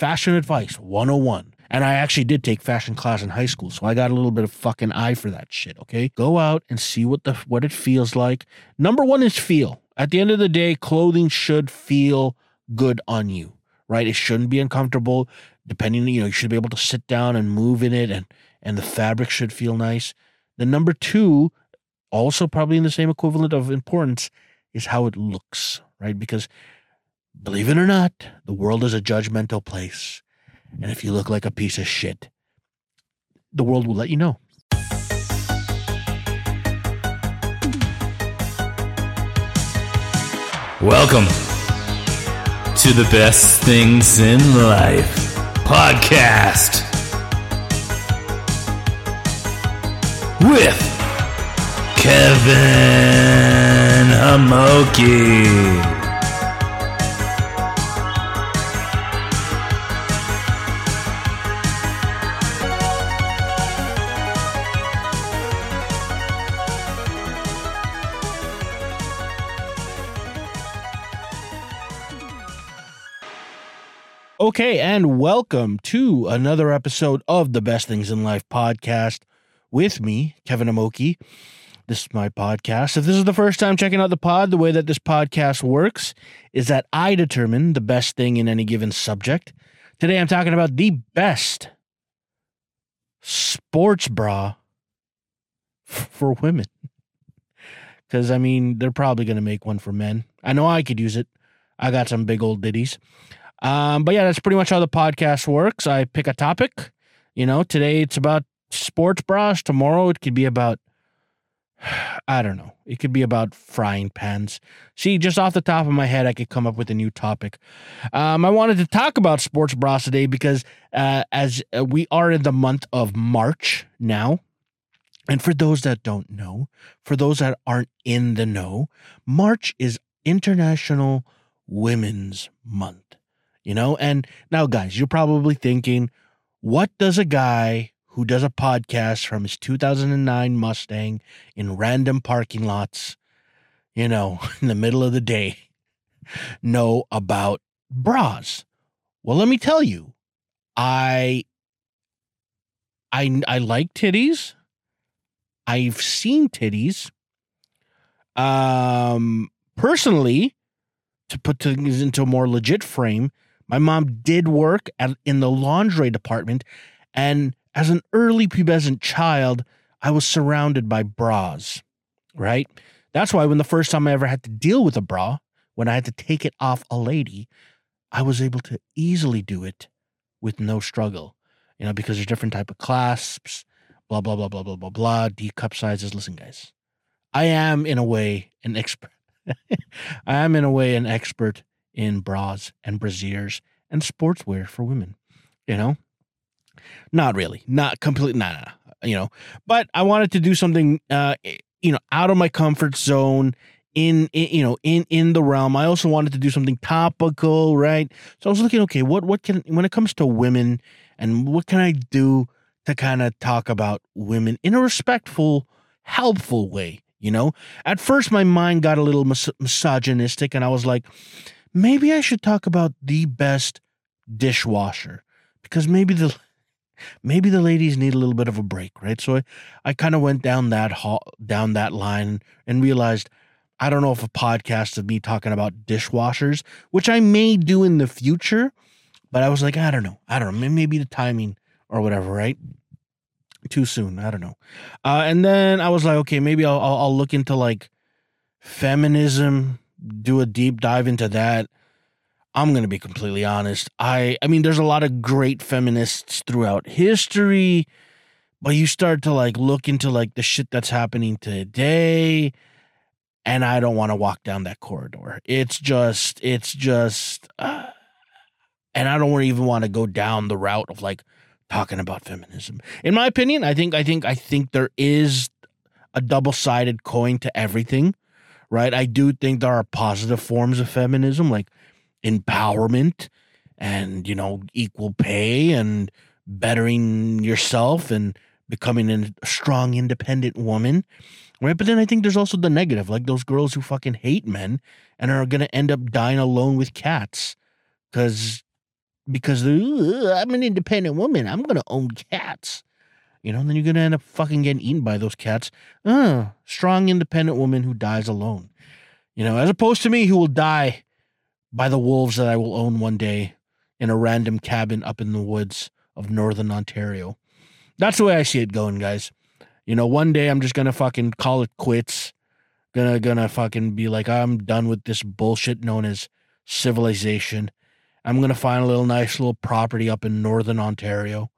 fashion advice 101. And I actually did take fashion class in high school, so I got a little bit of fucking eye for that shit, okay? Go out and see what the what it feels like. Number 1 is feel. At the end of the day, clothing should feel good on you, right? It shouldn't be uncomfortable. Depending, you know, you should be able to sit down and move in it and and the fabric should feel nice. The number 2, also probably in the same equivalent of importance, is how it looks, right? Because believe it or not, the world is a judgmental place. And if you look like a piece of shit, the world will let you know. Welcome to the best things in life podcast with Kevin Homoki. Okay, and welcome to another episode of the Best Things in Life podcast with me, Kevin Homoki. This is my podcast. If this is the first time checking out the pod, the way that this podcast works is that I determine the best thing in any given subject. Today I'm talking about the best sports bra for women. Because, I mean, they're probably going to make one for men. I know I could use it. I got some big old ditties. Um, but yeah, that's pretty much how the podcast works. I pick a topic. You know, today it's about sports bras. Tomorrow it could be about, I don't know, it could be about frying pans. See, just off the top of my head, I could come up with a new topic. Um, I wanted to talk about sports bras today because uh, as uh, we are in the month of March now, and for those that don't know, for those that aren't in the know, March is International Women's Month you know? And now, guys, you're probably thinking, what does a guy who does a podcast from his 2009 Mustang in random parking lots, you know, in the middle of the day, know about bras? Well, let me tell you, I I I like titties. I've seen titties. Um personally, to put things into a more legit frame, my mom did work at, in the laundry department, and as an early pubescent child, I was surrounded by bras, right? That's why when the first time I ever had to deal with a bra, when I had to take it off a lady, I was able to easily do it with no struggle, you know, because there's different type of clasps, blah, blah, blah, blah, blah, blah, blah, D cup sizes. Listen, guys, I am in a way an expert. I am in a way an expert in bras and brasiers and sportswear for women. You know, not really, not completely, nah, nah, you know. But I wanted to do something, uh, you know, out of my comfort zone. In, in you know in in the realm i also wanted to do something topical right so i was looking okay what what can when it comes to women and what can i do to kind of talk about women in a respectful helpful way you know at first my mind got a little mis- misogynistic and i was like maybe I should talk about the best dishwasher because maybe the maybe the ladies need a little bit of a break, right? So I, I kind of went down that hall, down that line and realized I don't know if a podcast of me talking about dishwashers, which I may do in the future, but I was like, I don't know, I don't know, maybe the timing or whatever, right? Too soon, I don't know. Uh, and then I was like, okay, maybe I'll, I'll, I'll look into like feminism do a deep dive into that. I'm going to be completely honest. I I mean there's a lot of great feminists throughout history, but you start to like look into like the shit that's happening today and I don't want to walk down that corridor. It's just it's just uh, and I don't even want to go down the route of like talking about feminism. In my opinion, I think I think I think there is a double-sided coin to everything right? I do think there are positive forms of feminism like empowerment and, you know, equal pay and bettering yourself and becoming a strong, independent woman. Right. But then I think there's also the negative, like those girls who fucking hate men and are going to end up dying alone with cats because because I'm an independent woman. I'm gonna own cats. You know, and then you're gonna end up fucking getting eaten by those cats. Uh, strong, independent woman who dies alone. You know, as opposed to me who will die by the wolves that I will own one day in a random cabin up in the woods of northern Ontario. That's the way I see it going, guys. You know, one day I'm just gonna fucking call it quits. Gonna gonna fucking be like, I'm done with this bullshit known as civilization. I'm gonna find a little nice little property up in northern Ontario,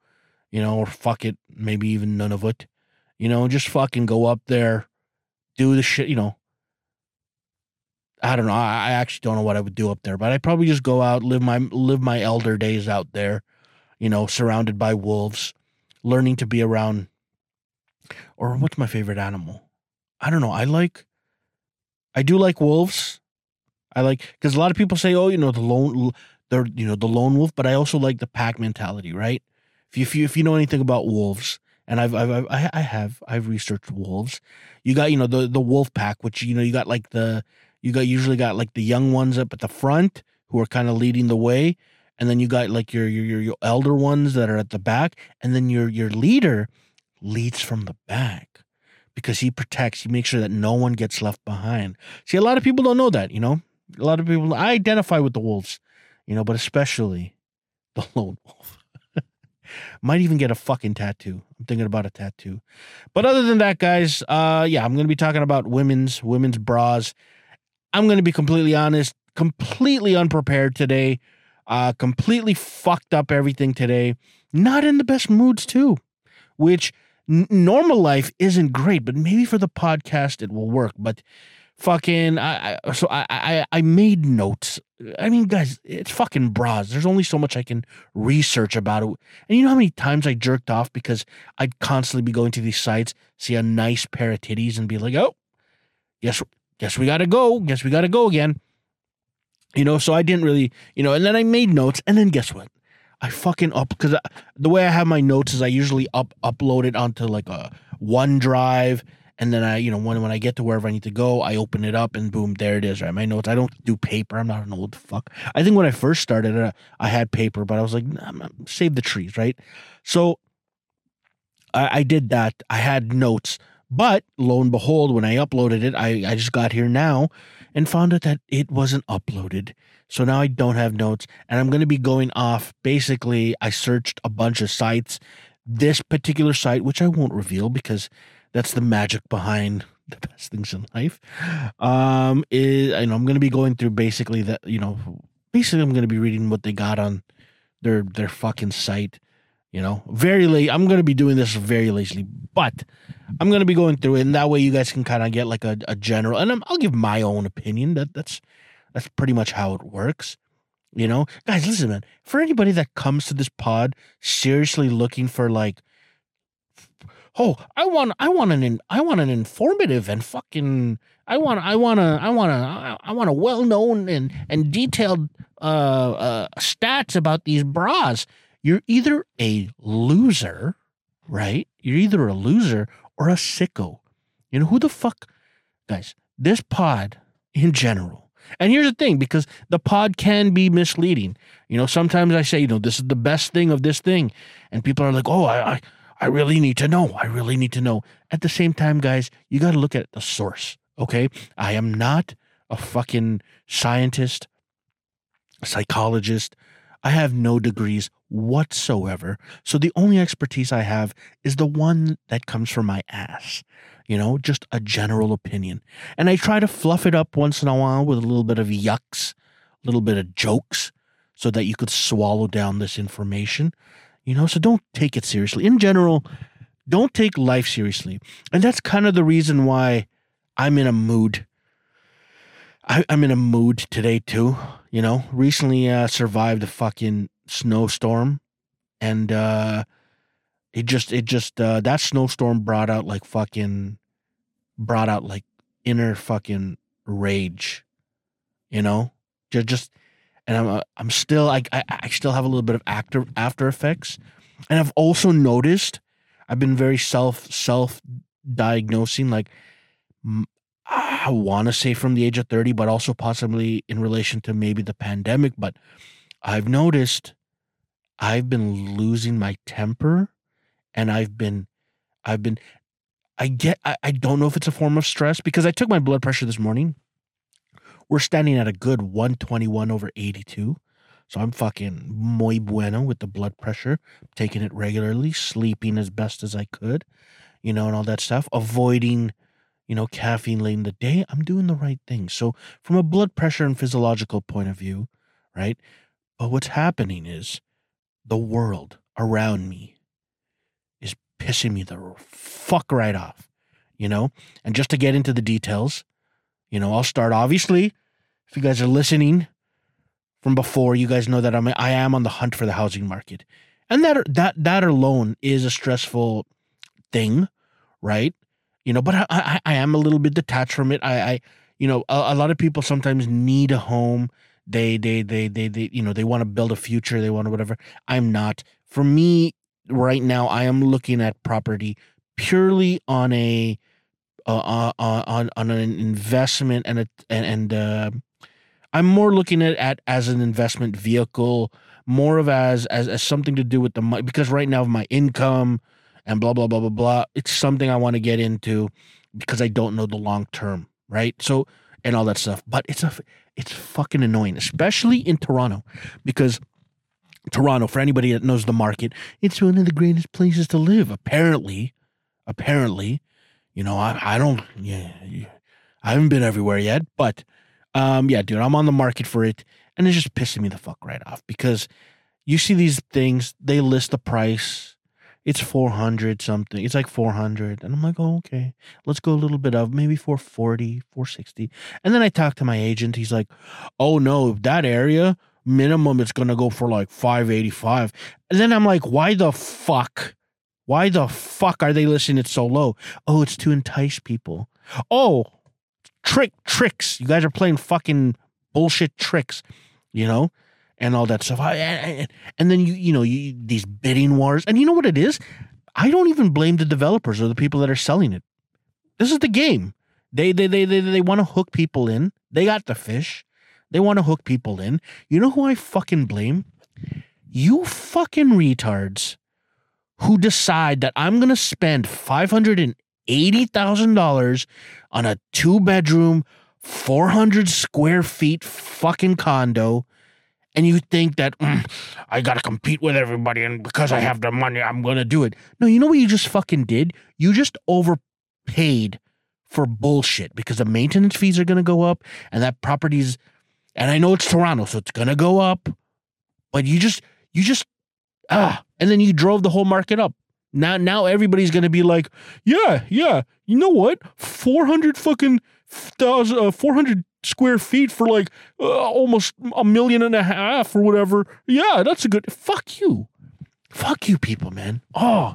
you know, or fuck it, maybe even none of it, You know, just fucking go up there, do the shit, you know. I don't know. I, I actually don't know what I would do up there, but I'd probably just go out, live my live my elder days out there, you know, surrounded by wolves, learning to be around or what's my favorite animal? I don't know. I like I do like wolves. I like because a lot of people say, "Oh, you know, the lone, they're you know the lone wolf," but I also like the pack mentality, right? If you if you, know anything about wolves, and I've, I've I've I have I've researched wolves. You got you know the the wolf pack, which you know you got like the you got usually got like the young ones up at the front who are kind of leading the way, and then you got like your your your, your elder ones that are at the back, and then your your leader leads from the back because he protects, he makes sure that no one gets left behind. See, a lot of people don't know that, you know? A lot of people, I identify with the wolves, you know, but especially the lone wolf. Might even get a fucking tattoo. I'm thinking about a tattoo. But other than that, guys, uh, yeah, I'm to be talking about women's, women's bras. I'm to be completely honest, completely unprepared today. Uh, completely fucked up everything today. Not in the best moods, too, which n- normal life isn't great, but maybe for the podcast it will work. But fucking, I, I so I, I I made notes. I mean, guys, it's fucking bras. There's only so much I can research about it. And you know how many times I jerked off because I'd constantly be going to these sites, see a nice pair of titties, and be like, oh, guess guess we gotta go. Guess we gotta go again. You know, so I didn't really, you know, and then I made notes, and then guess what? I fucking up because the way I have my notes is I usually up upload it onto like a OneDrive, and then I, you know, when when I get to wherever I need to go, I open it up and boom, there it is. Right, my notes. I don't do paper. I'm not an old fuck. I think when I first started, uh, I had paper, but I was like, nah, save the trees, right? So I, I did that. I had notes, but lo and behold, when I uploaded it, I I just got here now and found out that it wasn't uploaded. So now I don't have notes, and I'm going to be going off. Basically, I searched a bunch of sites. This particular site, which I won't reveal because that's the magic behind the best things in life, um, is I know I'm going to be going through basically that. You know, basically I'm going to be reading what they got on their their fucking site. You know, very late. I'm going to be doing this very lazily, but I'm going to be going through it, and that way you guys can kind of get like a, a general. And I'm, I'll give my own opinion. That that's that's pretty much how it works. You know, guys, listen, man. For anybody that comes to this pod seriously looking for like, oh, I want, I want an, I want an informative and fucking, I want, I want a, I want a, I want a well known and and detailed uh, uh stats about these bras. You're either a loser, right? You're either a loser or a sicko. You know who the fuck, guys? This pod in general and here's the thing because the pod can be misleading. You know, sometimes I say, you know, this is the best thing of this thing. And people are like, oh, I, I, I really need to know. I really need to know. At the same time, guys, you got to look at the source. Okay. I am not a fucking scientist, psychologist. I have no degrees whatsoever. So the only expertise I have is the one that comes from my ass. You know, just a general opinion. And I try to fluff it up once in a while with a little bit of yucks, a little bit of jokes, so that you could swallow down this information. You know, so don't take it seriously. In general, don't take life seriously. And that's kind of the reason why I'm in a mood. I, I'm in a mood today too. You know, recently uh, survived a fucking snowstorm, and uh, it just it just uh, that snowstorm brought out like fucking brought out like inner fucking rage. You know, just just and I'm uh, I'm still I, I still have a little bit of after after effects, and I've also noticed I've been very self self diagnosing like I want to say from the age of 30 but also possibly in relation to maybe the pandemic but I've noticed I've been losing my temper and I've been I've been I get I, I don't know if it's a form of stress because I took my blood pressure this morning. We're standing at a good 121 over 82. So I'm fucking muy bueno with the blood pressure, taking it regularly, sleeping as best as I could, you know, and all that stuff, avoiding, you know, caffeine late in the day. I'm doing the right thing. So from a blood pressure and physiological point of view, right? But what's happening is the world around me is pissing me the fuck right off, you know? And just to get into the details, you know, I'll start obviously, if you guys are listening, from before, you guys know that I'm I am on the hunt for the housing market, and that that that alone is a stressful thing, right? You know, but I I, I am a little bit detached from it. I I you know a, a lot of people sometimes need a home. They they they they they you know they want to build a future. They want to whatever. I'm not. For me, right now, I am looking at property purely on a uh, on on an investment and a and, and uh, I'm more looking at at as an investment vehicle, more of as as, as something to do with the money because right now my income and blah blah blah blah blah. It's something I want to get into because I don't know the long term, right? So and all that stuff. But it's a it's fucking annoying, especially in Toronto, because Toronto, for anybody that knows the market, it's one of the greatest places to live. Apparently, apparently, you know, I I don't yeah, I haven't been everywhere yet, but um, yeah, dude, I'm on the market for it, and it's just pissing me the fuck right off because you see these things, they list the price. It's 400 something. It's like 400. And I'm like, oh, okay. Let's go a little bit of maybe 440, 460. And then I talk to my agent. He's like, oh, no, that area, minimum, it's going to go for like 585. And then I'm like, why the fuck? Why the fuck are they listing it so low? Oh, it's to entice people. Oh, trick tricks. You guys are playing fucking bullshit tricks, you know, and all that stuff. And then you you know you, these bidding wars, and you know what it is. I don't even blame the developers or the people that are selling it. This is the game. They they they they, they want to hook people in. They got the fish. They want to hook people in. You know who I fucking blame? You fucking retards who decide that I'm going to spend $580,000 on a two bedroom, 400 square feet fucking condo, and you think that mm, I gotta compete with everybody, and because I have the money, I'm gonna do it. No, you know what you just fucking did? You just overpaid for bullshit because the maintenance fees are gonna go up, and that property's, and I know it's Toronto, so it's gonna go up, but you just, you just, ah, and then you drove the whole market up. Now, now everybody's gonna be like, yeah, yeah. You know what? Four hundred fucking thousand, uh, four hundred square feet for like uh, almost a million and a half or whatever. Yeah, that's a good. Fuck you, fuck you, people, man. Oh,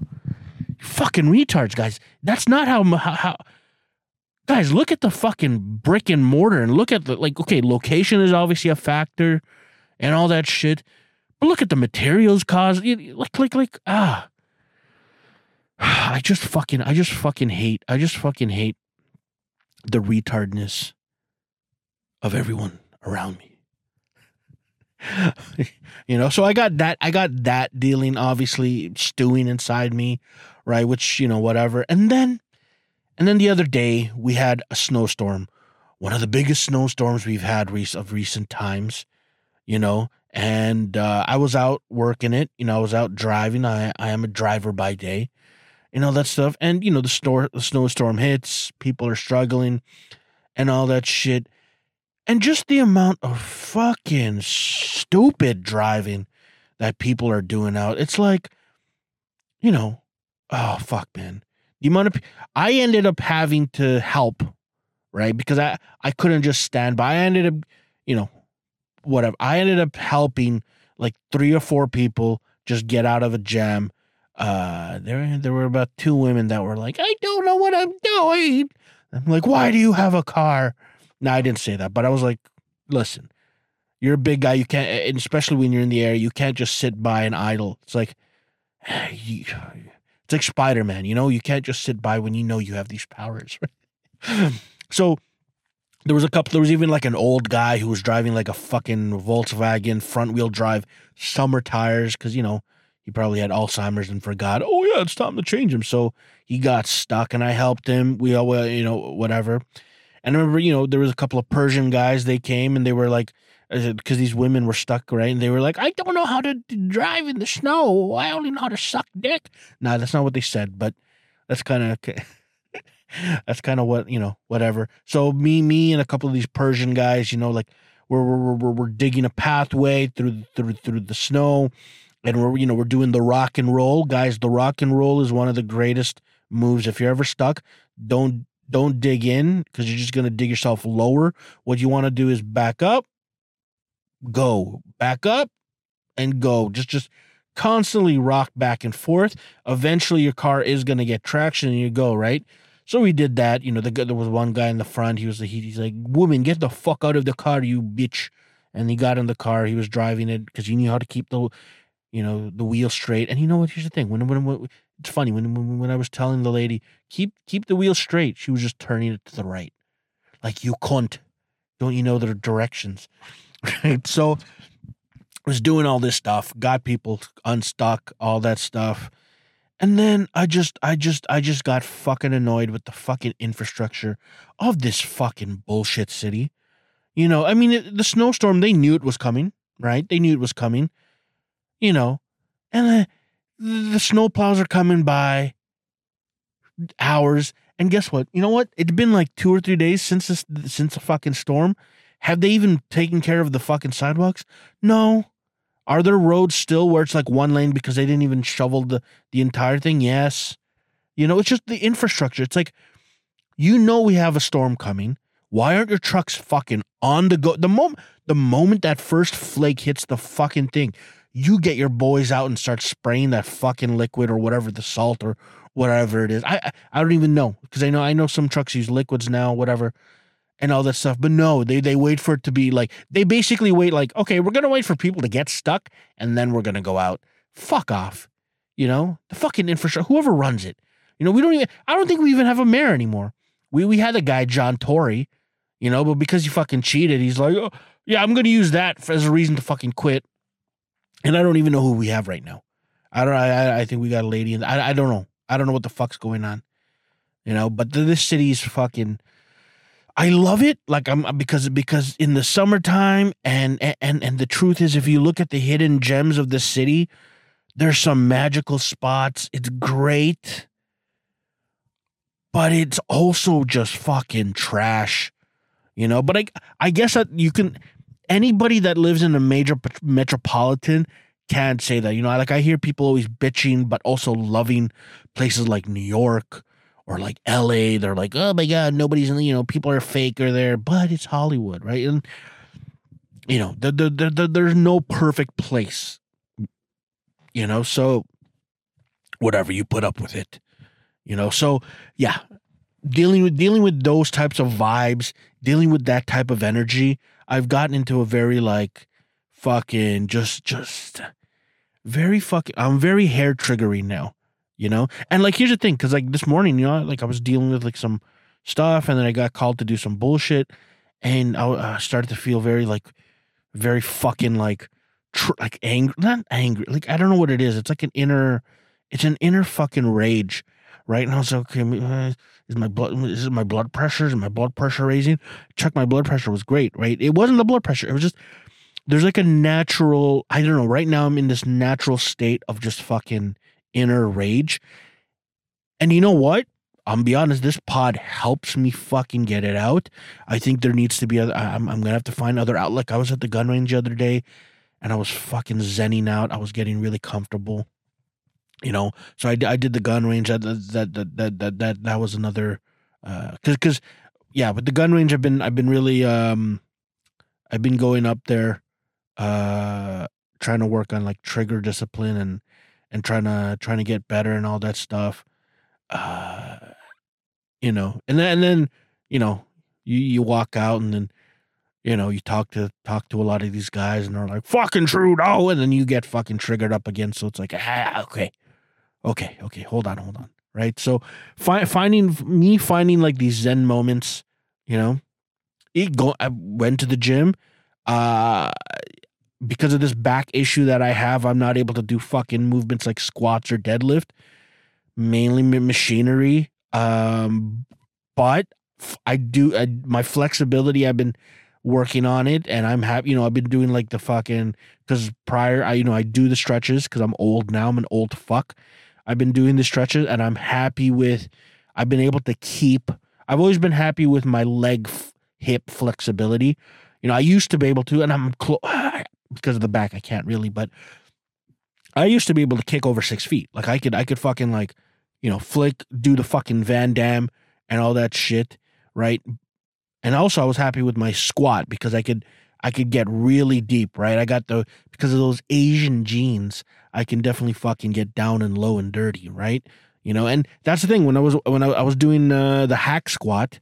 fucking retards, guys. That's not how how. how Guys, look at the fucking brick and mortar and look at the like. Okay, location is obviously a factor, and all that shit. But look at the materials cost. Like, like, like, ah I just fucking I just fucking hate I just fucking hate the retardness of everyone around me. you know, so I got that I got that dealing obviously stewing inside me, right? Which, you know, whatever. And then and then the other day we had a snowstorm. One of the biggest snowstorms we've had of recent times, you know, and uh, I was out working it. You know, I was out driving. I, I am a driver by day and all that stuff. And you know, the store the snowstorm hits, people are struggling and all that shit. And just the amount of fucking stupid driving that people are doing out. It's like, you know, oh fuck, man. The amount of I ended up having to help, right? Because I I couldn't just stand by. I ended up, you know, whatever. I ended up helping like three or four people just get out of a jam uh, there there were about two women that were like, I don't know what I'm doing. I'm like, why do you have a car? No, I didn't say that, but I was like, listen, you're a big guy. You can't, especially when you're in the air, you can't just sit by and idle. It's like, you, it's like Spider Man. You know, you can't just sit by when you know you have these powers. So there was a couple. There was even like an old guy who was driving like a fucking Volkswagen front wheel drive summer tires because you know he probably had Alzheimer's and forgot. Oh yeah, it's time to change him. So he got stuck, and I helped him. We all, you know, whatever. And I remember, you know, there was a couple of Persian guys. They came and they were like, because these women were stuck, right? And they were like, I don't know how to drive in the snow. I only know how to suck dick. No, that's not what they said, but that's kind of. okay. that's kind of what you know whatever so me me and a couple of these persian guys you know like we're we're, we're, we're digging a pathway through through through the snow and we're you know we're doing the rock and roll guys the rock and roll is one of the greatest moves if you're ever stuck don't don't dig in because you're just going to dig yourself lower what you want to do is back up go back up and go just just constantly rock back and forth eventually your car is going to get traction and you go right so we did that. You know, the, there was one guy in the front. He was he, he's like, "Woman, get the fuck out of the car, you bitch!" And he got in the car. He was driving it because he knew how to keep the, you know, the wheel straight. And you know what? Here's the thing. When when, when it's funny when, when when I was telling the lady keep keep the wheel straight, she was just turning it to the right, like you cunt. Don't you know the directions? Right. So I was doing all this stuff, got people unstuck, all that stuff. And then I just, I just, I just got fucking annoyed with the fucking infrastructure of this fucking bullshit city. You know, I mean, the snowstorm, they knew it was coming, right? They knew it was coming, you know, and the, the snowplows are coming by hours. And guess what? You know what? It's been like two or three days since this, since the fucking storm. Have they even taken care of the fucking sidewalks? No. Are there roads still where it's like one lane because they didn't even shovel the, the entire thing? Yes. You know, it's just the infrastructure. It's like, you know, we have a storm coming. Why aren't your trucks fucking on the go? The moment, the moment that first flake hits the fucking thing, you get your boys out and start spraying that fucking liquid or whatever the salt or whatever it is. I I, don't even know because I know I know some trucks use liquids now, whatever and all that stuff. But no, they they wait for it to be like they basically wait like, okay, we're gonna wait for people to get stuck and then we're gonna go out. Fuck off. You know? The fucking infrastructure whoever runs it. You know, we don't even I don't think we even have a mayor anymore. We we had a guy, John Tory, you know, but because he fucking cheated, he's like, oh, yeah, I'm gonna use that as a reason to fucking quit. And I don't even know who we have right now. I don't I I think we got a lady and I I don't know. I don't know what the fuck's going on. You know, but this city is fucking I love it like I'm because because in the summertime and and and the truth is if you look at the hidden gems of the city there's some magical spots it's great but it's also just fucking trash you know but I I guess that you can anybody that lives in a major metropolitan can't say that you know like I hear people always bitching but also loving places like New York or like LA, they're like, oh my God, nobody's in, you know, people are fake or there, but it's Hollywood, right? And, you know, the, the, the, the, there's no perfect place, you know, so whatever, you put up with it, you know, so yeah, dealing with, dealing with those types of vibes, dealing with that type of energy, I've gotten into a very like fucking just, just very fucking, I'm very hair triggering now you know? And like, here's the thing, because like this morning, you know, like I was dealing with like some stuff and then I got called to do some bullshit and I uh, started to feel very like, very fucking like, tr- like angry, not angry, like I don't know what it is. It's like an inner, it's an inner fucking rage, right? And I was like, okay, uh, is my blood, is my blood pressure? Is my blood pressure raising? Check my blood pressure was great, right? It wasn't the blood pressure. It was just, there's like a natural, I don't know, right now I'm in this natural state of just fucking inner rage. And you know what? I'm be honest, this pod helps me fucking get it out. I think there needs to be other, I'm, I'm gonna have to find other outlet. I was at the gun range the other day and I was fucking zenning out. I was getting really comfortable, you know. So I, I did the gun range. That that that that that that, that was another, uh, cause cause yeah. But the gun range, I've been I've been really um, I've been going up there, uh, trying to work on like trigger discipline and and trying to trying to get better and all that stuff. Uh, you know, and then and then you know you you walk out and then you know you talk to talk to a lot of these guys and they're like fucking Trudeau, and then you get fucking triggered up again. So it's like ah okay, okay, okay, hold on, hold on, right? So fi- finding me finding like these Zen moments, you know, It go. I went to the gym. Uh, because of this back issue that I have, I'm not able to do fucking movements like squats or deadlift. Mainly machinery. Um, but I do I, my flexibility. I've been working on it, and I'm happy. You know, I've been doing like the fucking because prior, I you know I do the stretches because I'm old now. I'm an old fuck. I've been doing the stretches, and I'm happy with. I've been able to keep. I've always been happy with my leg f- hip flexibility. You know, I used to be able to, and I'm because of the back, I can't really, but I used to be able to kick over six feet. Like I could, I could fucking like, you know, flick, do the fucking Van Damme and all that shit, right? And also, I was happy with my squat because I could, I could get really deep, right? I got the because of those Asian genes, I can definitely fucking get down and low and dirty, right? You know, and that's the thing when I was when I, I was doing uh, the hack squat.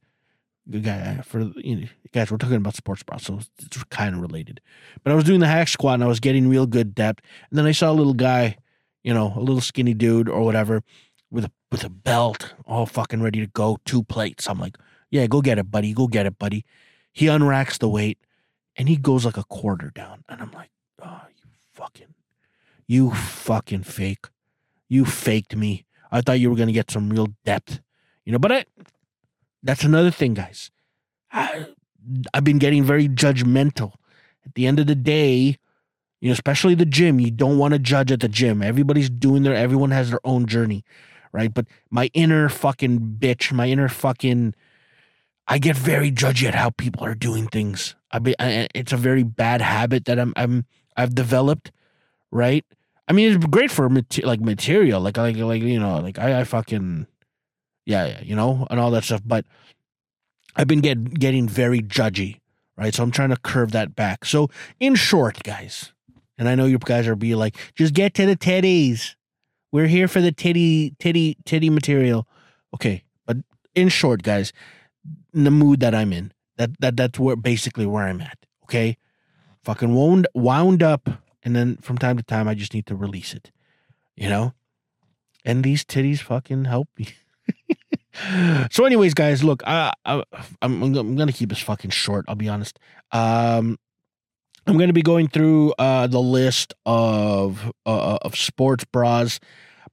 Guy for you know, guys, we're talking about sports bra, so it's kind of related. But I was doing the hack squat and I was getting real good depth, and then I saw a little guy, you know, a little skinny dude or whatever, with a with a belt, all fucking ready to go, two plates. I'm like, yeah, go get it, buddy, go get it, buddy. He unracks the weight, and he goes like a quarter down, and I'm like, oh, you fucking, you fucking fake, you faked me. I thought you were gonna get some real depth, you know. But I, that's another thing, guys. I, I've been getting very judgmental. At the end of the day, you know, especially the gym, you don't want to judge at the gym. Everybody's doing their, everyone has their own journey, right? But my inner fucking bitch, my inner fucking, I get very judgy at how people are doing things. I be, I, it's a very bad habit that I'm, I'm, I've developed, right? I mean, it's great for mate- like material, like, like, like, you know, like I, I fucking, yeah, yeah, you know, and all that stuff. But I've been get, getting very judgy, right? So I'm trying to curve that back. So in short, guys, and I know you guys are be like, just get to the titties. We're here for the titty, titty, titty material. Okay, but in short, guys, in the mood that I'm in, that that that's where basically where I'm at. Okay, fucking wound wound up, and then from time to time, I just need to release it. You know, and these titties fucking help me. so, anyways, guys, look, I, I I'm I'm gonna keep this fucking short. I'll be honest. Um, I'm gonna be going through uh the list of uh, of sports bras.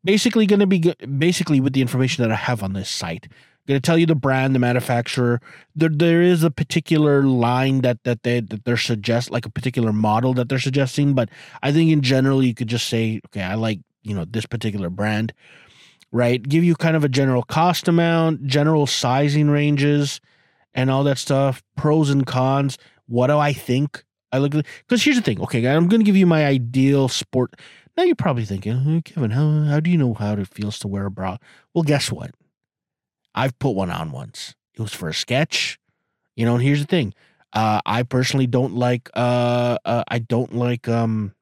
Basically, gonna be basically with the information that I have on this site. Gonna tell you the brand, the manufacturer. There there is a particular line that that they that they're suggest like a particular model that they're suggesting, but I think in general you could just say, okay, I like you know this particular brand right? Give you kind of a general cost amount, general sizing ranges, and all that stuff, pros and cons. What do I think? I look because here's the thing. Okay, I'm going to give you my ideal sport. Now you're probably thinking, "Oh, Kevin, how how do you know how it feels to wear a bra? Well, guess what? I've put one on once. It was for a sketch, you know. And here's the thing. Uh, I personally don't like. Uh, uh, I don't like. Um,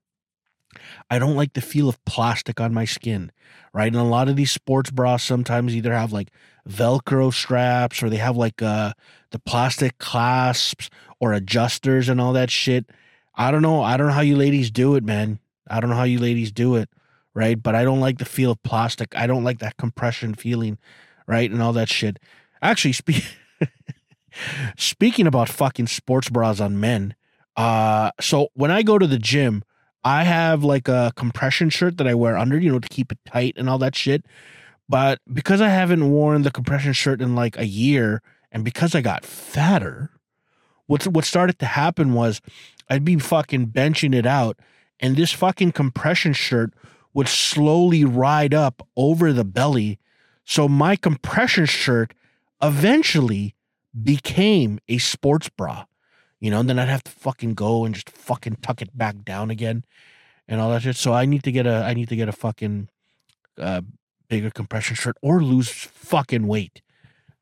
I don't like the feel of plastic on my skin, right? And a lot of these sports bras sometimes either have like Velcro straps or they have like uh the plastic clasps or adjusters and all that shit. I don't know. I don't know how you ladies do it, man. I don't know how you ladies do it, right? But I don't like the feel of plastic. I don't like that compression feeling, right? And all that shit. Actually, speak speaking about fucking sports bras on men, uh so when I go to the gym, I have like a compression shirt that I wear under, you know, to keep it tight and all that shit. But because I haven't worn the compression shirt in like a year, and because I got fatter, what what started to happen was I'd be fucking benching it out, and this fucking compression shirt would slowly ride up over the belly. So my compression shirt eventually became a sports bra you know, and then I'd have to fucking go and just fucking tuck it back down again and all that shit. So I need to get a I need to get a fucking uh bigger compression shirt or lose fucking weight,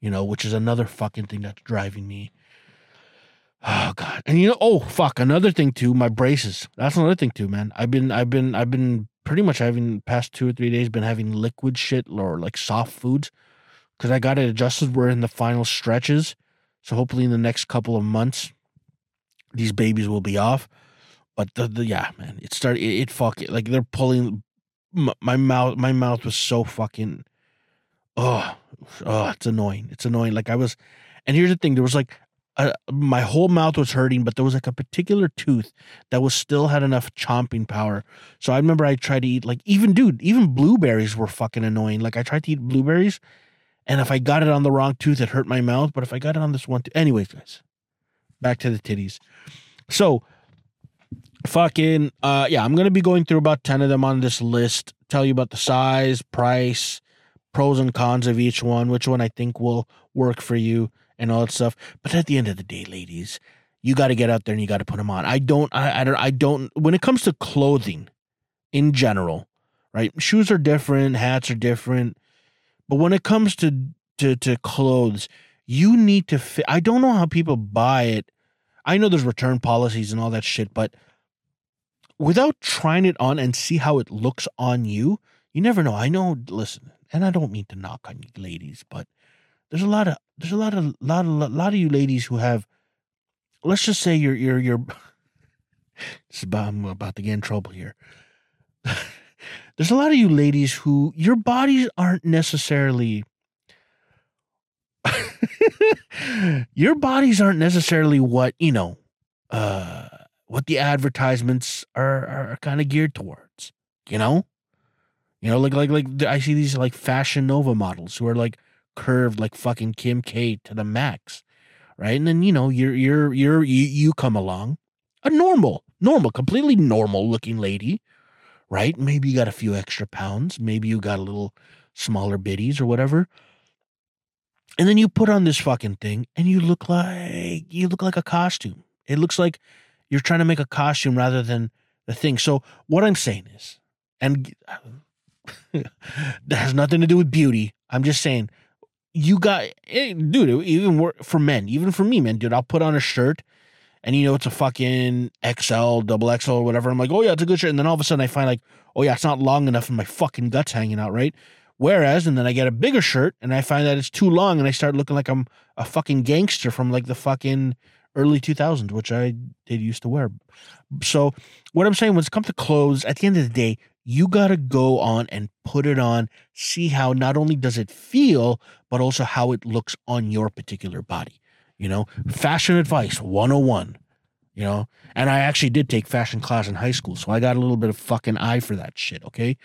you know, which is another fucking thing that's driving me. Oh god. And you know, oh fuck, another thing too, my braces. That's another thing too, man. I've been I've been I've been pretty much having past two or three days been having liquid shit or like soft foods because I got it adjusted. We're in the final stretches. So hopefully in the next couple of months, these babies will be off. But the, the yeah, man, it started. It, it fuck like they're pulling my, my mouth. My mouth was so fucking. Oh, oh, it's annoying. It's annoying. Like I was, and here's the thing: there was like uh, my whole mouth was hurting, but there was like a particular tooth that was still had enough chomping power. So I remember I tried to eat like even dude, even blueberries were fucking annoying. Like I tried to eat blueberries, and if I got it on the wrong tooth, it hurt my mouth. But if I got it on this one, anyways, guys, back to the titties. So fucking uh yeah, I'm gonna be going through about ten of them on this list. Tell you about the size, price, pros and cons of each one, which one I think will work for you and all that stuff. But at the end of the day, ladies, you got to get out there and you got to put them on. I don't, I, I don't, I don't. When it comes to clothing, in general, right? Shoes are different, hats are different, but when it comes to to to clothes, you need to fit. I don't know how people buy it. I know there's return policies and all that shit, but without trying it on and see how it looks on you, you never know. I know. Listen, and I don't mean to knock on you ladies, but there's a lot of there's a lot of lot of lot of you ladies who have let's just say you're you're you're this is about, I'm about to get in trouble here. there's a lot of you ladies who your bodies aren't necessarily your bodies aren't necessarily what, you know, uh what the advertisements are are kind of geared towards, you know? You know, like like like I see these like fashion nova models who are like curved like fucking Kim K to the max, right? And then you know you're you're you're you, you come along, a normal, normal, completely normal looking lady, right? Maybe you got a few extra pounds, maybe you got a little smaller biddies or whatever. And then you put on this fucking thing and you look like you look like a costume. It looks like you're trying to make a costume rather than the thing. So what I'm saying is, and that has nothing to do with beauty. I'm just saying, you got, eh, dude. Even wor- for men, even for me, man, dude. I'll put on a shirt, and you know it's a fucking XL, double XL, or whatever. I'm like, oh yeah, it's a good shirt. And then all of a sudden, I find like, oh yeah, it's not long enough, and my fucking guts hanging out, right? Whereas, and then I get a bigger shirt, and I find that it's too long, and I start looking like I'm a fucking gangster from like the fucking early 2000s, which I did used to wear. So, what I'm saying when it comes to clothes, at the end of the day, you got to go on and put it on, see how not only does it feel, but also how it looks on your particular body. You know, fashion advice 101. You know, and I actually did take fashion class in high school, so I got a little bit of fucking eye for that shit, okay?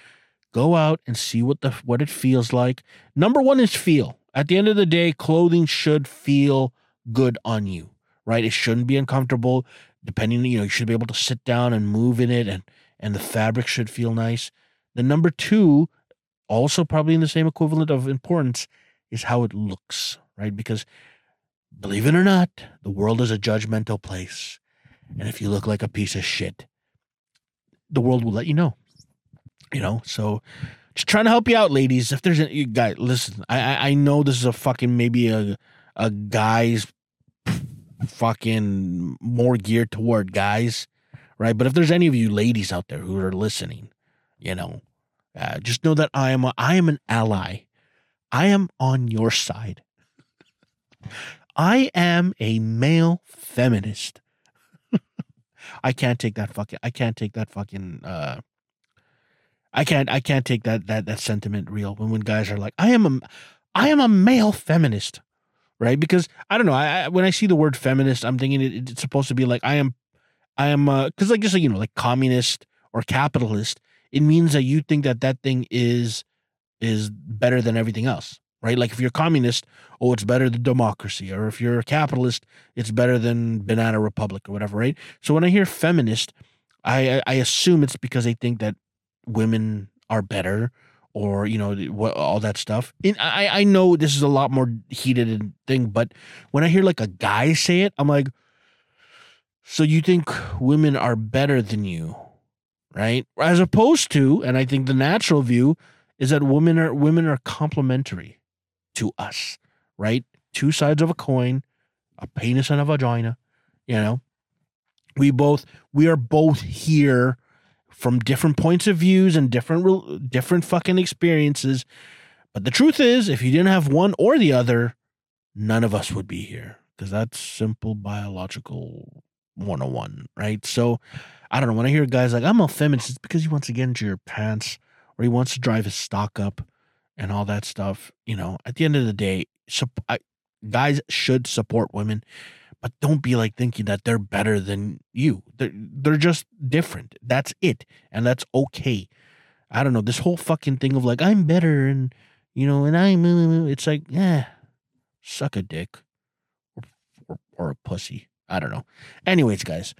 Go out and see what the what it feels like. Number 1 is feel. At the end of the day, clothing should feel good on you, right? It shouldn't be uncomfortable. Depending, you know, you should be able to sit down and move in it and and the fabric should feel nice. The number 2, also probably in the same equivalent of importance, is how it looks, right? Because believe it or not, the world is a judgmental place. And if you look like a piece of shit, the world will let you know. You know, so just trying to help you out, ladies. If there's a guys, listen, I, I I know this is a fucking maybe a a guy's fucking more geared toward guys, right? But if there's any of you ladies out there who are listening, you know, uh, just know that I am a, I am an ally. I am on your side. I am a male feminist. I can't take that fucking I can't take that fucking uh I can't I can't take that that that sentiment real when when guys are like I am a I am a male feminist, right? Because I don't know, I, I when I see the word feminist, I'm thinking it, it's supposed to be like I am I am uh cuz like just like you know like communist or capitalist, it means that you think that that thing is is better than everything else, right? Like if you're communist, oh, it's better than democracy, or if you're a capitalist, it's better than banana republic or whatever, right? So when I hear feminist, I I assume it's because they think that women are better or you know what all that stuff. And I I know this is a lot more heated thing, but when I hear like a guy say it, I'm like, so you think women are better than you, right? As opposed to, and I think the natural view is that women are women are complementary to us, right? Two sides of a coin, a penis and a vagina, you know. We both we are both here from different points of views and different different fucking experiences. But the truth is, if you didn't have one or the other, none of us would be here because that's simple biological 101, right? So I don't know. When I hear guys like, I'm a feminist, it's because he wants to get into your pants or he wants to drive his stock up and all that stuff. You know, at the end of the day, sup- I, guys should support women. but don't be like thinking that they're better than you. They're they're just different. That's it, and that's okay. I don't know this whole fucking thing of like I'm better and you know and I'm it's like yeah, suck a dick or, or, or a pussy. I don't know. Anyways, guys,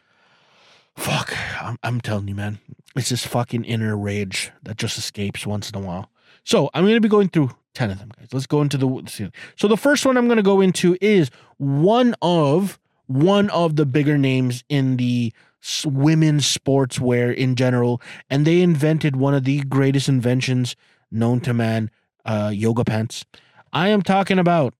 fuck. I'm, I'm telling you, man, it's this fucking inner rage that just escapes once in a while. So I'm going to be going through 10 of them, guys. Let's go into the. So the first one I'm going to go into is one of one of the bigger names in the women's sportswear in general, and they invented one of the greatest inventions known to man, uh, yoga pants. I am talking about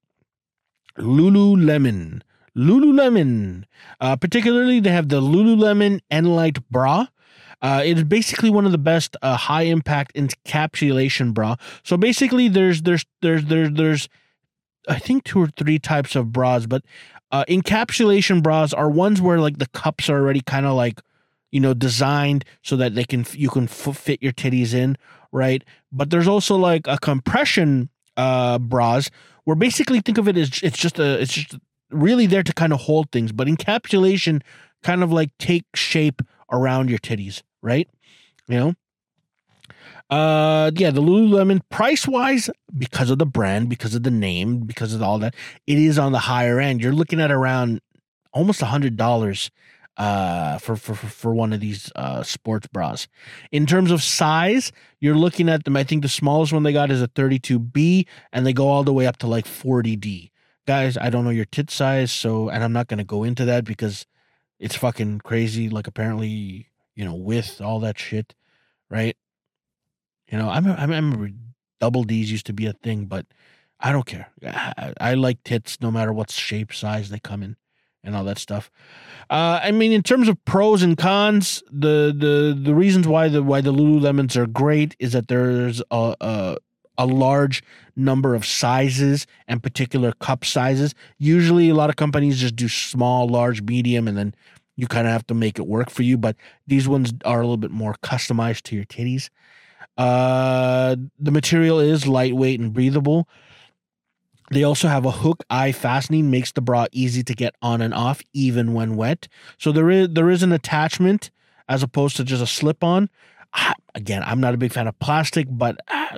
Lululemon. Lululemon. Uh, particularly, they have the Lululemon Enlite bra. Uh, it is basically one of the best uh, high impact encapsulation bra. So basically, there's there's there's there's there's I think two or three types of bras, but uh, encapsulation bras are ones where like the cups are already kind of like you know designed so that they can you can f- fit your titties in, right? But there's also like a compression uh, bras where basically think of it as it's just a it's just really there to kind of hold things, but encapsulation kind of like take shape around your titties, right? You know. Uh yeah, the Lululemon price wise, because of the brand, because of the name, because of all that, it is on the higher end. You're looking at around almost a hundred dollars uh for, for for one of these uh sports bras. In terms of size, you're looking at them. I think the smallest one they got is a 32B, and they go all the way up to like 40D. Guys, I don't know your tit size, so and I'm not gonna go into that because it's fucking crazy. Like apparently, you know, with all that shit, right? You know, I remember, I remember double D's used to be a thing, but I don't care. I, I like tits no matter what shape, size they come in, and all that stuff. Uh, I mean, in terms of pros and cons, the the the reasons why the why the Lululemons are great is that there's a a, a large number of sizes and particular cup sizes. Usually, a lot of companies just do small, large, medium, and then you kind of have to make it work for you. But these ones are a little bit more customized to your titties. Uh, the material is lightweight and breathable. They also have a hook eye fastening, makes the bra easy to get on and off, even when wet. So there is there is an attachment as opposed to just a slip on. Again, I'm not a big fan of plastic, but uh,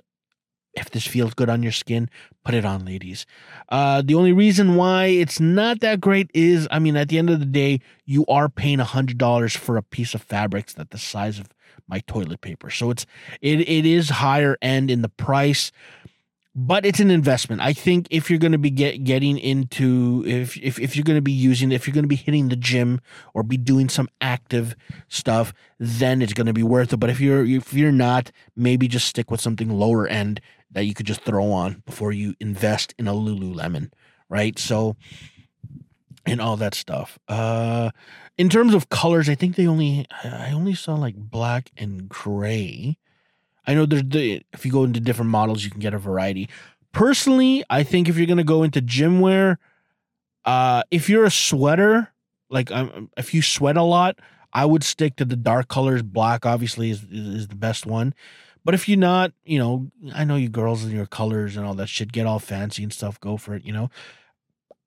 if this feels good on your skin, put it on, ladies. Uh, the only reason why it's not that great is, I mean, at the end of the day, you are paying hundred dollars for a piece of fabric that's the size of my toilet paper. So it's it it is higher end in the price, but it's an investment. I think if you're going to be get, getting into if if if you're going to be using if you're going to be hitting the gym or be doing some active stuff, then it's going to be worth it. But if you're if you're not, maybe just stick with something lower end that you could just throw on before you invest in a Lululemon, right? So and all that stuff. Uh in terms of colors, I think they only I only saw like black and gray. I know there's the if you go into different models, you can get a variety. Personally, I think if you're gonna go into gym wear, uh, if you're a sweater, like um, if you sweat a lot, I would stick to the dark colors. Black obviously is is the best one. But if you're not, you know, I know you girls and your colors and all that shit get all fancy and stuff. Go for it, you know.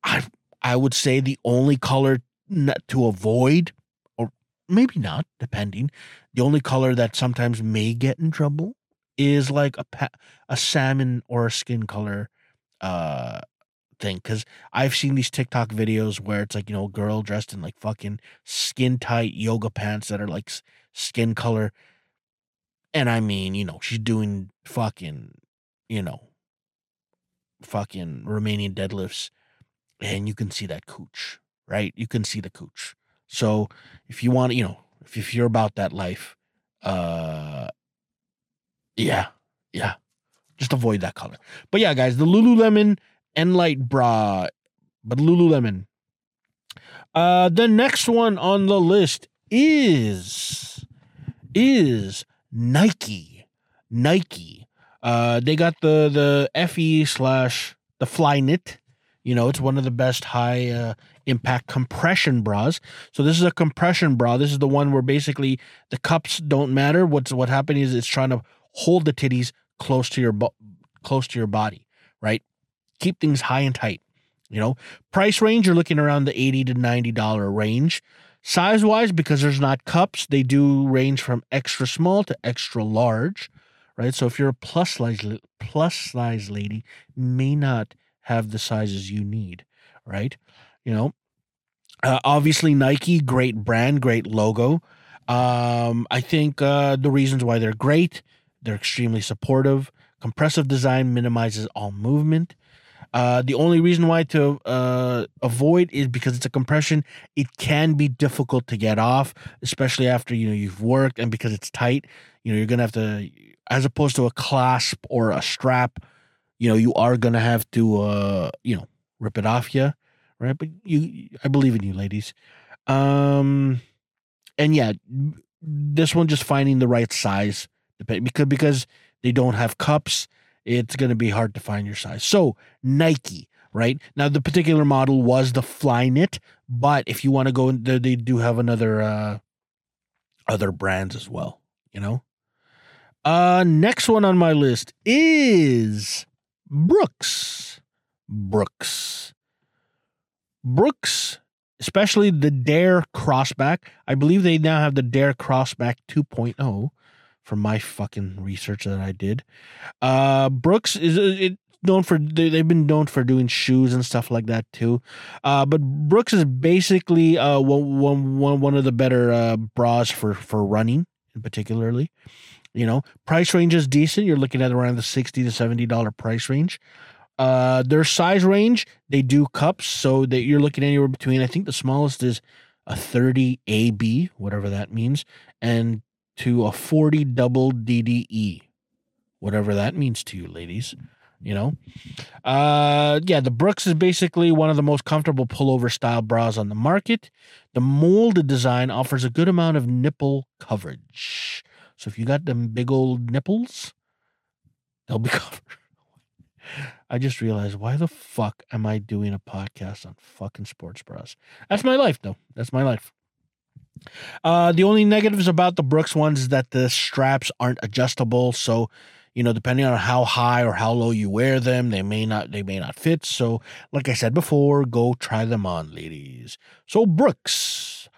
I I would say the only color not to avoid, or maybe not, depending. The only color that sometimes may get in trouble is like a pa- a salmon or a skin color uh thing because I've seen these TikTok videos where it's like you know a girl dressed in like fucking skin tight yoga pants that are like skin color, and I mean you know she's doing fucking you know fucking Romanian deadlifts, and you can see that cooch right? You can see the cooch. So if you want, you know, if, if you're about that life, uh, yeah, yeah, just avoid that color. But yeah, guys, the Lululemon Enlite bra, but Lululemon. Uh, the next one on the list is is Nike. Nike. Uh, they got the the FE slash the Flyknit. You know, it's one of the best high uh, impact compression bras. So this is a compression bra. This is the one where basically the cups don't matter. What's what happening is it's trying to hold the titties close to your bo- close to your body, right? Keep things high and tight. You know, price range, you're looking around the 80 to $90 range. Size wise, because there's not cups, they do range from extra small to extra large, right? So if you're a plus size plus size lady, may not have the sizes you need, right? You know, uh, obviously Nike, great brand, great logo. Um, I think uh, the reasons why they're great, they're extremely supportive. Compressive design minimizes all movement. Uh, the only reason why to uh, avoid is because it's a compression. It can be difficult to get off, especially after you know you've worked, and because it's tight. You know you're gonna have to, as opposed to a clasp or a strap. You know you are gonna have to, uh, you know, rip it off you, right? But you, I believe in you, ladies. Um, and yeah, this one just finding the right size, because because they don't have cups it's going to be hard to find your size. So, Nike, right? Now, the particular model was the Flyknit, but if you want to go, they, they do have another, uh, other brands as well, you know? Uh, next one on my list is Brooks. Brooks. Brooks, especially the Dare Crossback. I believe they now have the Dare Crossback 2.0 from my fucking research that I did. Uh, Brooks is uh, it, known for they, have been known for doing shoes and stuff like that too. Uh, but Brooks is basically uh one, one, one of the better uh, bras for for running, in particularly. You know, price range is decent. You're looking at around the sixty to seventy dollar price range. Uh, their size range, they do cups, so that you're looking anywhere between. I think the smallest is a 30 AB, whatever that means, and to a 40 double DDE, whatever that means to you, ladies. You know, uh, yeah, the Brooks is basically one of the most comfortable pullover style bras on the market. The molded design offers a good amount of nipple coverage. So if you got them big old nipples, they'll be covered. I just realized why the fuck am I doing a podcast on fucking sports bras? That's my life, though. That's my life. Uh, the only negatives about the Brooks ones is that the straps aren't adjustable. So, you know, depending on how high or how low you wear them, they may not they may not fit. So, like I said before, go try them on, ladies. So Brooks,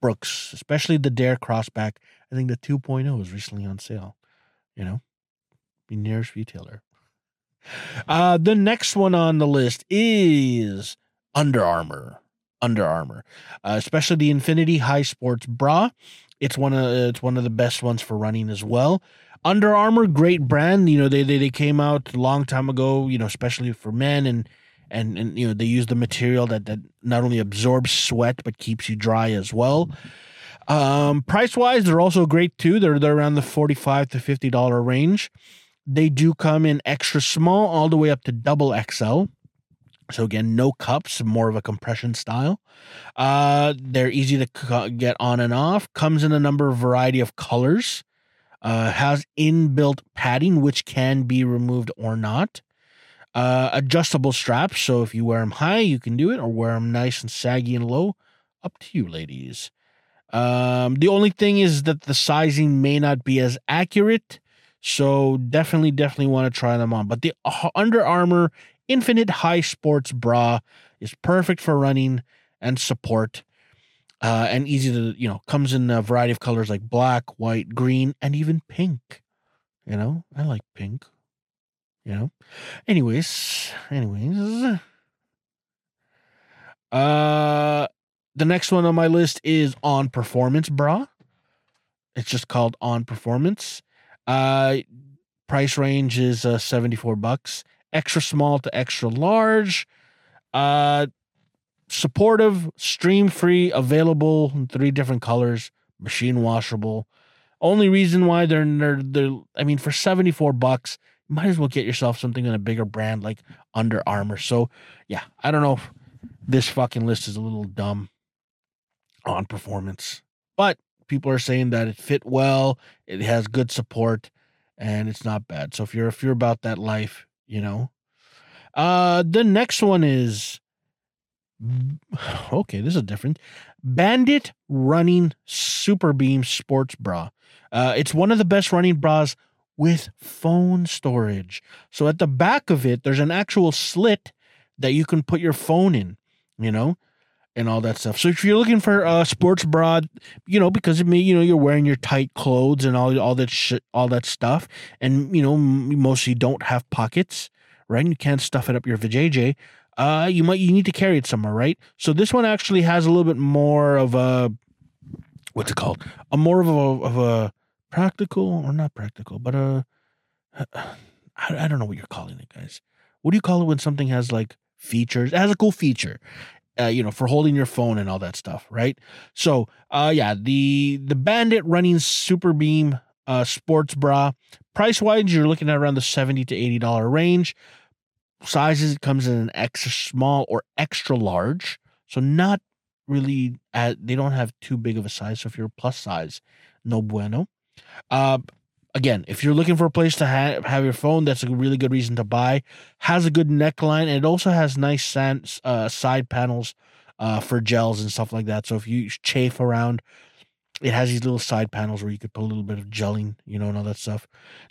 Brooks, especially the Dare Crossback. I think the 2.0 is recently on sale. You know, be nearest retailer. Uh, the next one on the list is Under Armour. Under Armour, uh, especially the Infinity High Sports Bra. It's one of it's one of the best ones for running as well. Under Armour, great brand. You know they they, they came out a long time ago. You know especially for men and and and you know they use the material that that not only absorbs sweat but keeps you dry as well. Um, price wise, they're also great too. They're they're around the forty five to fifty dollar range. They do come in extra small all the way up to double XL. So again, no cups, more of a compression style. Uh, they're easy to get on and off. Comes in a number of variety of colors. Uh, has inbuilt padding, which can be removed or not. Uh, adjustable straps, so if you wear them high, you can do it, or wear them nice and saggy and low. Up to you, ladies. Um, the only thing is that the sizing may not be as accurate, so definitely, definitely want to try them on. But the uh, Under Armour Infinite High Sports Bra is perfect for running and support. Uh, and easy to, you know, comes in a variety of colors like black, white, green, and even pink. You know, I like pink. You know, anyways, anyways, uh, the next one on my list is on performance bra. It's just called on performance. Uh, price range is uh, 74 bucks extra small to extra large. Uh, supportive, stream free, available in three different colors, machine washable. Only reason why they're, they're, they're I mean, for 74 bucks, you might as well get yourself something in a bigger brand like Under Armour. So, yeah, I don't know if this fucking list is a little dumb on performance, but people are saying that it fit well, it has good support, and it's not bad. So if you're if you're about that life, you know. Uh the next one is okay, this is different. Bandit Running Super Beam Sports Bra. Uh, it's one of the best running bras with phone storage. So at the back of it, there's an actual slit that you can put your phone in, you know, and all that stuff. So if you're looking for a sports bra, you know, because it may, you know, you're wearing your tight clothes and all all that shit, all that stuff, and you know, m- most of you don't have pockets, right? And you can't stuff it up your vajayjay. Uh, you might you need to carry it somewhere, right? So this one actually has a little bit more of a what's it called? A more of a of a practical or not practical, but a I, I don't know what you're calling it, guys. What do you call it when something has like features? It has a cool feature, uh, you know, for holding your phone and all that stuff, right? So, uh, yeah, the the Bandit running Super Beam uh, sports bra, price wise, you're looking at around the seventy to eighty dollar range. Sizes it comes in an extra small or extra large, so not really. At, they don't have too big of a size. So if you're plus size, no bueno. Uh, again, if you're looking for a place to ha- have your phone, that's a really good reason to buy. Has a good neckline, and it also has nice san- uh, side panels uh, for gels and stuff like that. So if you chafe around, it has these little side panels where you could put a little bit of gelling, you know, and all that stuff.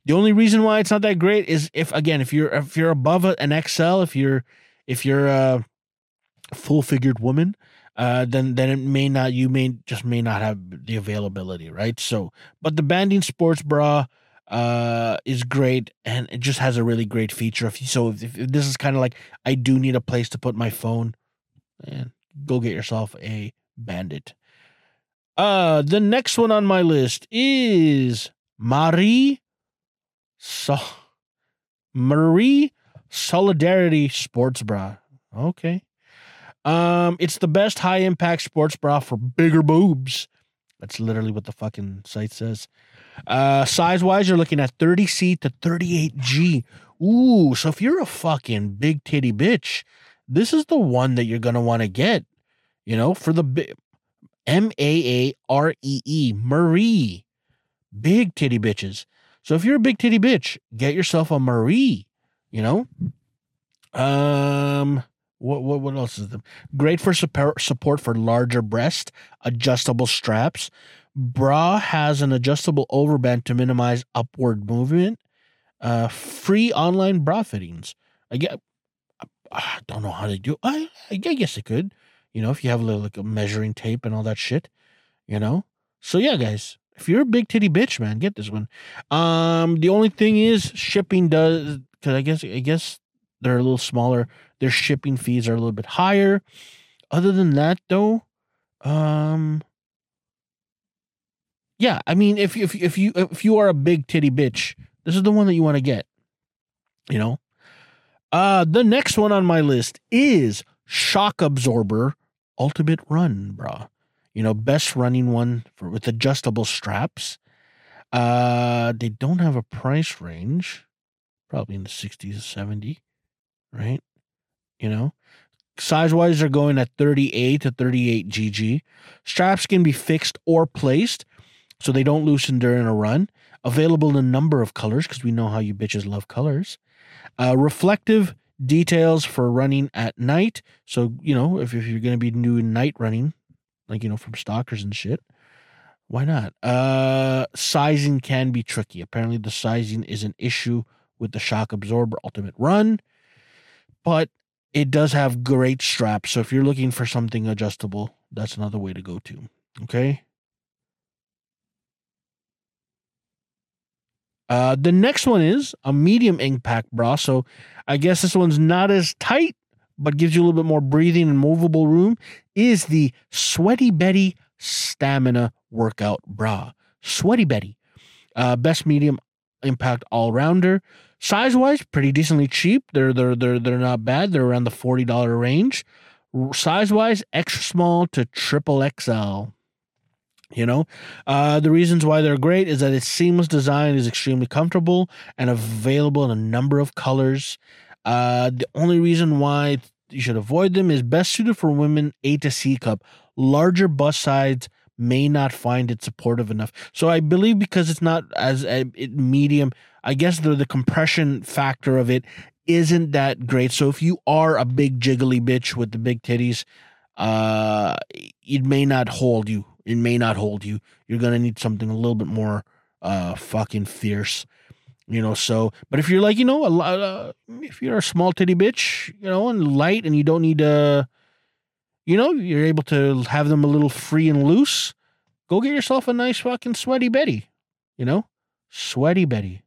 The only reason why it's not that great is if, again, if you're if you're above an XL, if you're if you're a full figured woman, uh, then then it may not you may just may not have the availability, right? So, but the Bandit sports bra uh is great and it just has a really great feature. If so if, if this is kind of like i do need a place to put my phone and go get yourself a bandit. Uh the next one on my list is Maaree so Maaree solidarity sports bra. Okay um it's the best high impact sports bra for bigger boobs that's literally what the fucking site says uh, size wise, you're looking at 30C to 38G. Ooh, so if you're a fucking big titty bitch, this is the one that you're gonna want to get. You know, for the bi- M A A R E E Maaree, big titty bitches. So if you're a big titty bitch, get yourself a Maaree. You know, um, what what what else is the great for support support for larger breast, adjustable straps. Bra has an adjustable overband to minimize upward movement. Uh, free online bra fittings. I get. I don't know how to do. I I guess it could. You know, if you have a little, like a measuring tape and all that shit. You know. So yeah, guys. If you're a big titty bitch, man, get this one. Um, the only thing is shipping does because I guess I guess they're a little smaller. Their shipping fees are a little bit higher. Other than that, though, um, yeah, I mean, if if if you if you are a big titty bitch, this is the one that you want to get. You know, uh, the next one on my list is Shock Absorber Ultimate Run, bra. You know, best running one for with adjustable straps. Uh, they don't have a price range, probably in the sixty to seventy, right? You know, size wise, they're going at thirty eight to thirty eight GG. Straps can be fixed or placed so they don't loosen during a run. Available in a number of colors because we know how you bitches love colors. Uh, reflective details for running at night. So, you know, if, if you're going to be doing night running, like, you know, from stalkers and shit, why not? Uh, sizing can be tricky. Apparently, the sizing is an issue with the Shock Absorber Ultimate Run, but it does have great straps. So, if you're looking for something adjustable, that's another way to go to. Okay. Uh, the next one is a medium impact bra. So I guess this one's not as tight, but gives you a little bit more breathing and movable room. Is the Sweaty Betty Stamina Workout Bra. Sweaty Betty, uh, best medium impact all rounder. Size wise, pretty decently cheap. They're they're they're they're not bad. They're around the forty dollar range. Size wise, extra small to triple XL. You know, uh, the reasons why they're great is that its seamless design is extremely comfortable and available in a number of colors. Uh, the only reason why you should avoid them is best suited for women A to C cup. Larger bust sides may not find it supportive enough. So I believe because it's not as a, it medium, I guess the the compression factor of it isn't that great. So if you are a big jiggly bitch with the big titties, uh, it may not hold you. It may not hold you. You're gonna need something a little bit more uh fucking fierce. You know, so but if you're like you know a uh, if you're a small titty bitch, you know, and light, and you don't need to, you know, you're able to have them a little free and loose. Go get yourself a nice fucking sweaty Betty. You know, sweaty Betty.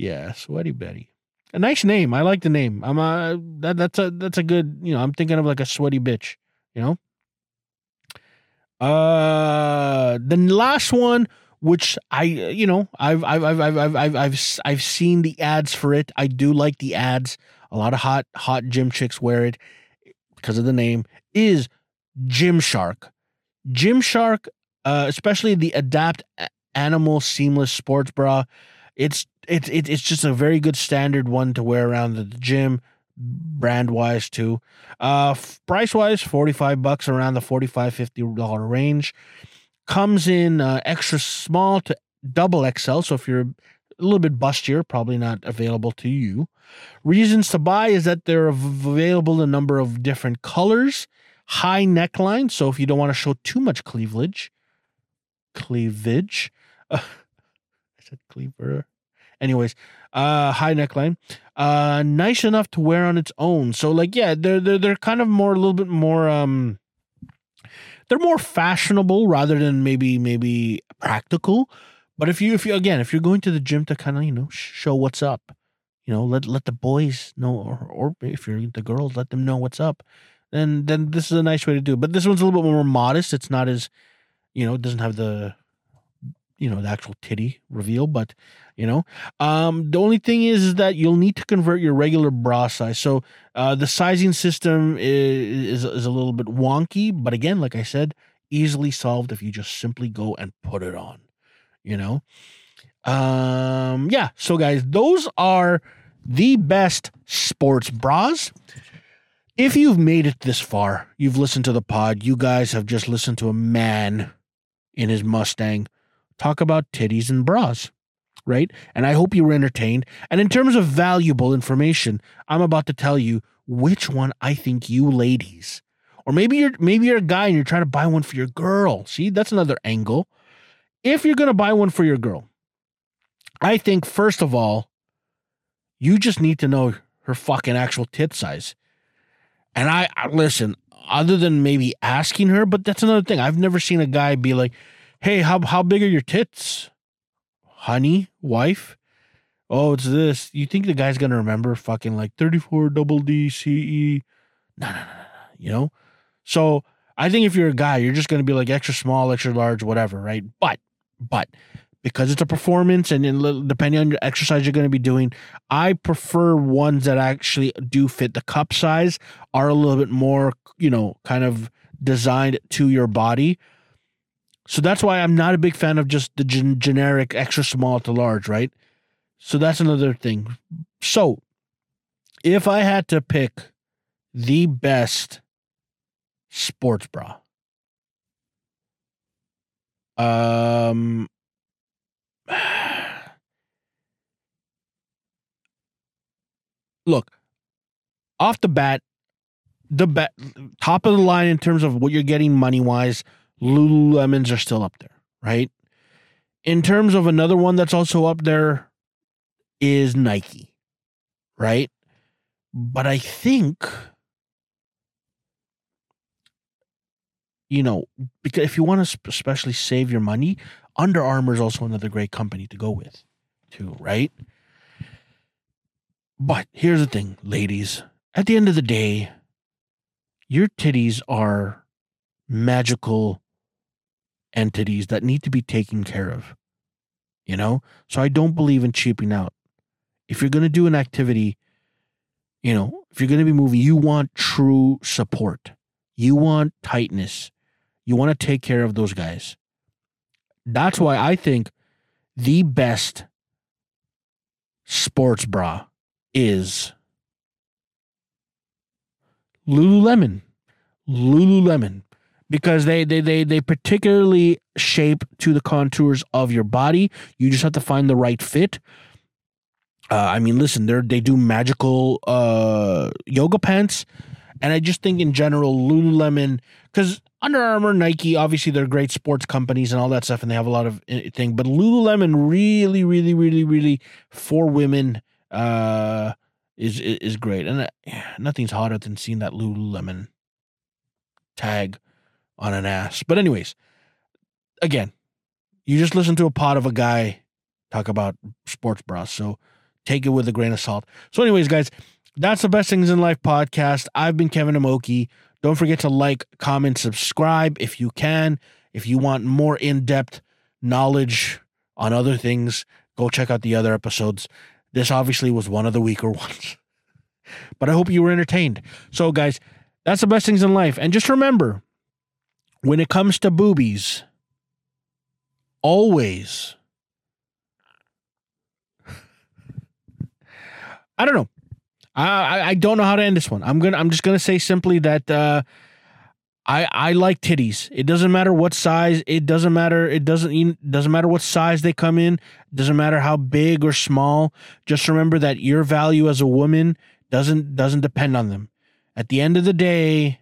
Yeah, Sweaty Betty. A nice name. I like the name. I'm a that, that's a that's a good, you know, I'm thinking of like a sweaty bitch, you know? Uh the last one which I uh, you know, I've I've I've I've I've I've I've, I've seen the ads for it. I do like the ads. A lot of hot hot gym chicks wear it because of the name is Gymshark. Gymshark uh especially the Adapt Animal Seamless Sports Bra it's it's it's just a very good standard one to wear around the gym brand wise too. Uh, price wise, 45 bucks around the 45 50 dollar range. Comes in uh, extra small to double XL. So if you're a little bit bustier, probably not available to you. Reasons to buy is that they're available in a number of different colors, high neckline. So if you don't want to show too much cleavage, cleavage, uh, I said cleaver. Anyways, uh, high neckline, uh, nice enough to wear on its own. So like, yeah, they're they're they're kind of more a little bit more um, they're more fashionable rather than maybe maybe practical. But if you if you again if you're going to the gym to kind of you know show what's up, you know let let the boys know or or if you're the girls let them know what's up, then then this is a nice way to do it. But this one's a little bit more modest. It's not as you know it doesn't have the you know the actual titty reveal but you know? Um the only thing is, is that you'll need to convert your regular bra size. So uh the sizing system is, is is a little bit wonky but again like i said easily solved if you just simply go and put it on you know? Um yeah so guys those are the best sports bras. If you've made it this far you've listened to the pod you guys have just listened to a man in his mustang talk about titties and bras, right? And I hope you were entertained. And in terms of valuable information, I'm about to tell you which one I think you ladies, or maybe you're maybe you're a guy and you're trying to buy one for your girl. See, that's another angle. If you're gonna buy one for your girl, I think first of all, you just need to know her fucking actual tit size. And I, I listen, other than maybe asking her, but that's another thing. I've never seen a guy be like, Hey, how how big are your tits? Honey, wife? Oh, it's this. You think the guy's gonna remember fucking like 34 double D CE? No, no, no, no. You know? So I think if you're a guy, you're just gonna be like extra small, extra large, whatever, right? But but because it's a performance and in, depending on your exercise you're going to be doing i prefer ones that actually do fit the cup size are a little bit more you know kind of designed to your body so that's why I'm not a big fan of just the gen- generic extra small to large, right? So that's another thing. So if I had to pick the best sports bra, um, look, off the bat, the bat, top of the line in terms of what you're getting money wise Lululemons are still up there, right? In terms of another one that's also up there is Nike, right? But I think, you know, because if you want to especially save your money, Under Armour is also another great company to go with, too, right? But here's the thing, ladies. At the end of the day, your titties are magical entities that need to be taken care of. You know? So I don't believe in cheaping out. If you're going to do an activity, you know, if you're going to be moving, you want true support. You want tightness. You want to take care of those guys. That's why I think the best sports bra is Lululemon. Lululemon because they they they they particularly shape to the contours of your body. You just have to find the right fit. Uh, I mean, listen, they they do magical uh, yoga pants, And I just think in general, Lululemon, because Under Armour, Nike, obviously they're great sports companies and all that stuff, and they have a lot of uh, thing. But Lululemon really, really, really, really for women uh, is is great. And uh, nothing's hotter than seeing that Lululemon tag on an ass. But anyways, again, you just listen to a pod of a guy talk about sports bras. So take it with a grain of salt. So, anyways, guys, that's the best things in life podcast. I've been Kevin Homoki. Don't forget to like, comment, subscribe if you can. If you want more in depth knowledge on other things, go check out the other episodes. This obviously was one of the weaker ones, but I hope you were entertained. So, guys, that's the best things in life. And just remember when it comes to boobies, always. I don't know. I, I don't know how to end this one. I'm gonna I'm just gonna say simply that uh, I I like titties. It doesn't matter what size. It doesn't matter. It doesn't even doesn't matter what size they come in. It doesn't matter how big or small. Just remember that your value as a woman doesn't doesn't depend on them. At the end of the day,